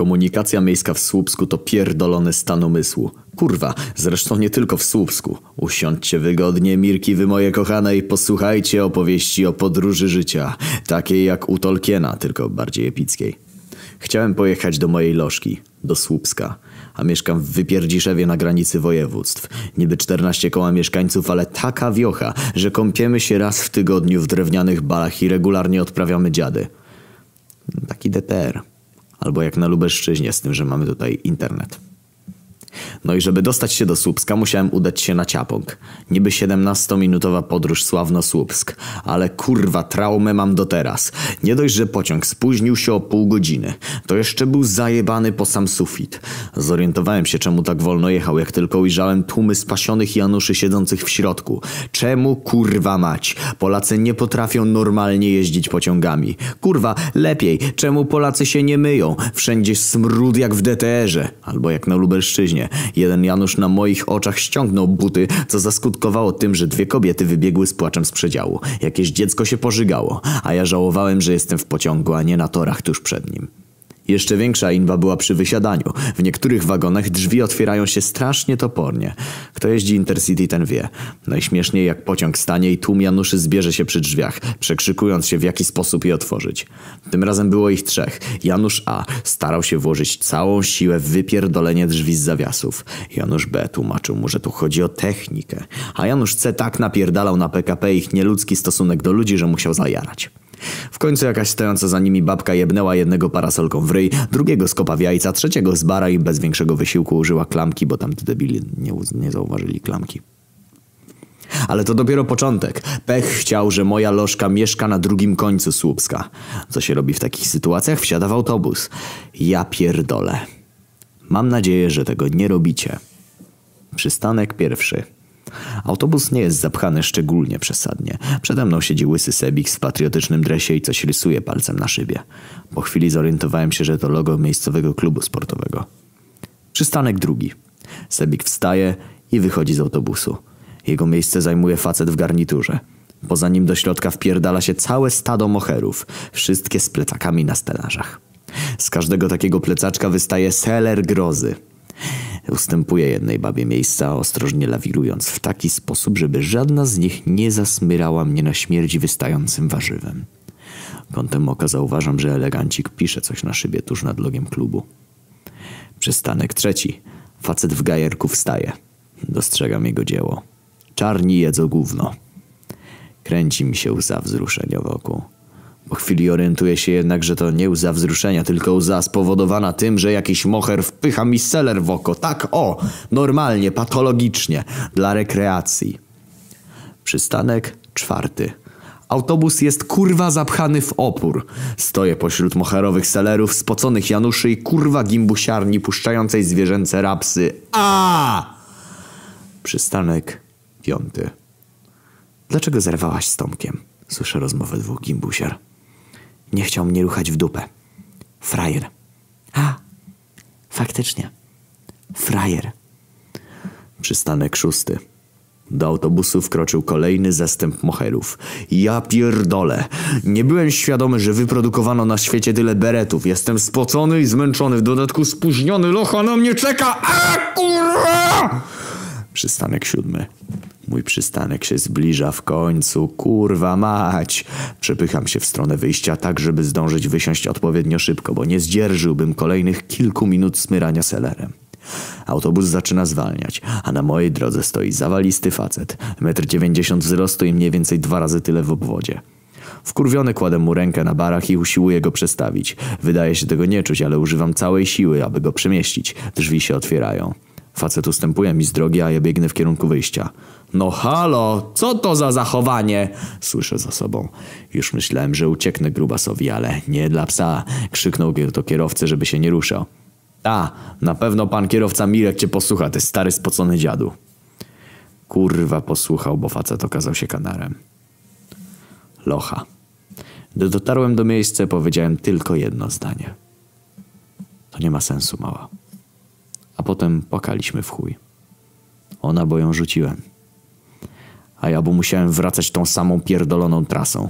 Komunikacja miejska w Słupsku to pierdolony stan umysłu. Kurwa, zresztą nie tylko w Słupsku. Usiądźcie wygodnie, Mirki wy moje kochane i posłuchajcie opowieści o podróży życia. Takiej jak u Tolkiena, tylko bardziej epickiej. Chciałem pojechać do mojej lożki, do Słupska. A mieszkam w Wypierdziszewie na granicy województw. Niby 14 koła mieszkańców, ale taka wiocha, że kąpiemy się raz w tygodniu w drewnianych balach i regularnie odprawiamy dziady. Taki DTR. Albo jak na Lubelszczyźnie, z tym, że mamy tutaj internet. No i żeby dostać się do Słupska, musiałem udać się na Ciapąg. Niby 17-minutowa podróż Sławno-Słupsk, ale kurwa traumę mam do teraz. Nie dość, że pociąg spóźnił się o pół godziny, to jeszcze był zajebany po sam sufit. Zorientowałem się, czemu tak wolno jechał, jak tylko ujrzałem tłumy spasionych Januszy siedzących w środku. Czemu kurwa mać? Polacy nie potrafią normalnie jeździć pociągami. Kurwa, lepiej, czemu Polacy się nie myją? Wszędzie smród jak w DTR-ze, albo jak na Lubelszczyźnie. Jeden Janusz na moich oczach ściągnął buty, co zaskutkowało tym, że dwie kobiety wybiegły z płaczem z przedziału. Jakieś dziecko się pożygało, a ja żałowałem, że jestem w pociągu, a nie na torach tuż przed nim. Jeszcze większa inwa była przy wysiadaniu. W niektórych wagonach drzwi otwierają się strasznie topornie. Kto jeździ Intercity ten wie. Najśmieszniej jak pociąg stanie i tłum Januszy zbierze się przy drzwiach, przekrzykując się w jaki sposób je otworzyć. Tym razem było ich trzech. Janusz A starał się włożyć całą siłę w wypierdolenie drzwi z zawiasów. Janusz B tłumaczył mu, że tu chodzi o technikę. A Janusz C tak napierdalał na PKP ich nieludzki stosunek do ludzi, że musiał zajarać. W końcu jakaś stojąca za nimi babka jebnęła jednego parasolką w ryj, drugiego skopa w jajca, trzeciego z bara i bez większego wysiłku użyła klamki, bo tamty debili nie, nie zauważyli klamki. Ale to dopiero początek. Pech chciał, że moja lożka mieszka na drugim końcu Słupska. Co się robi w takich sytuacjach? Wsiada w autobus. Ja pierdolę. Mam nadzieję, że tego nie robicie. Przystanek pierwszy. Autobus nie jest zapchany szczególnie przesadnie. Przede mną siedzi łysy Sebik w patriotycznym dresie i coś rysuje palcem na szybie. Po chwili zorientowałem się, że to logo miejscowego klubu sportowego. Przystanek drugi. Sebik wstaje i wychodzi z autobusu. Jego miejsce zajmuje facet w garniturze. Poza nim do środka wpierdala się całe stado moherów, wszystkie z plecakami na stelażach. Z każdego takiego plecaczka wystaje seler grozy – Ustępuje jednej babie miejsca, ostrożnie lawirując w taki sposób, żeby żadna z nich nie zasmyrała mnie na śmierć wystającym warzywem. Kątem oka zauważam, że elegancik pisze coś na szybie tuż nad logiem klubu. Przystanek trzeci. Facet w gajerku wstaje. Dostrzegam jego dzieło. Czarni jedzą gówno. Kręci mi się łza wzruszenia wokół. Po chwili orientuję się jednak, że to nie łza wzruszenia, tylko łza spowodowana tym, że jakiś moher wpycha mi seler w oko. Tak, o, normalnie, patologicznie, dla rekreacji. Przystanek czwarty. Autobus jest kurwa zapchany w opór. Stoję pośród moherowych selerów, spoconych Januszy i kurwa gimbusiarni puszczającej zwierzęce rapsy. A! Przystanek piąty. Dlaczego zerwałaś z Tomkiem? Słyszę rozmowę dwóch gimbusiar. Nie chciał mnie ruchać w dupę. Frajer. A, faktycznie. Frajer. Przystanek szósty. Do autobusu wkroczył kolejny zastęp moherów. Ja pierdolę. Nie byłem świadomy, że wyprodukowano na świecie tyle beretów. Jestem spocony i zmęczony, w dodatku spóźniony. Locha na mnie czeka. A kurwa! Przystanek siódmy. Mój przystanek się zbliża w końcu, kurwa mać. Przepycham się w stronę wyjścia tak, żeby zdążyć wysiąść odpowiednio szybko, bo nie zdzierżyłbym kolejnych kilku minut smyrania selerem. Autobus zaczyna zwalniać, a na mojej drodze stoi zawalisty facet, metr dziewięćdziesiąt wzrostu i mniej więcej dwa razy tyle w obwodzie. Wkurwiony kładę mu rękę na barach i usiłuję go przestawić. Wydaje się tego nie czuć, ale używam całej siły, aby go przemieścić. Drzwi się otwierają. Facet ustępuje mi z drogi, a ja biegnę w kierunku wyjścia. No halo, co to za zachowanie? Słyszę za sobą. Już myślałem, że ucieknę grubasowi, ale nie dla psa. Krzyknął do kierowcy, żeby się nie ruszał. A, na pewno pan kierowca Mirek cię posłucha, ty stary spocony dziadu. Kurwa posłuchał, bo facet okazał się kanarem. Locha. Gdy dotarłem do miejsca, powiedziałem tylko jedno zdanie. To nie ma sensu, mała. A potem płakaliśmy w chuj. Ona, bo ją rzuciłem. A ja bo musiałem wracać tą samą pierdoloną trasą.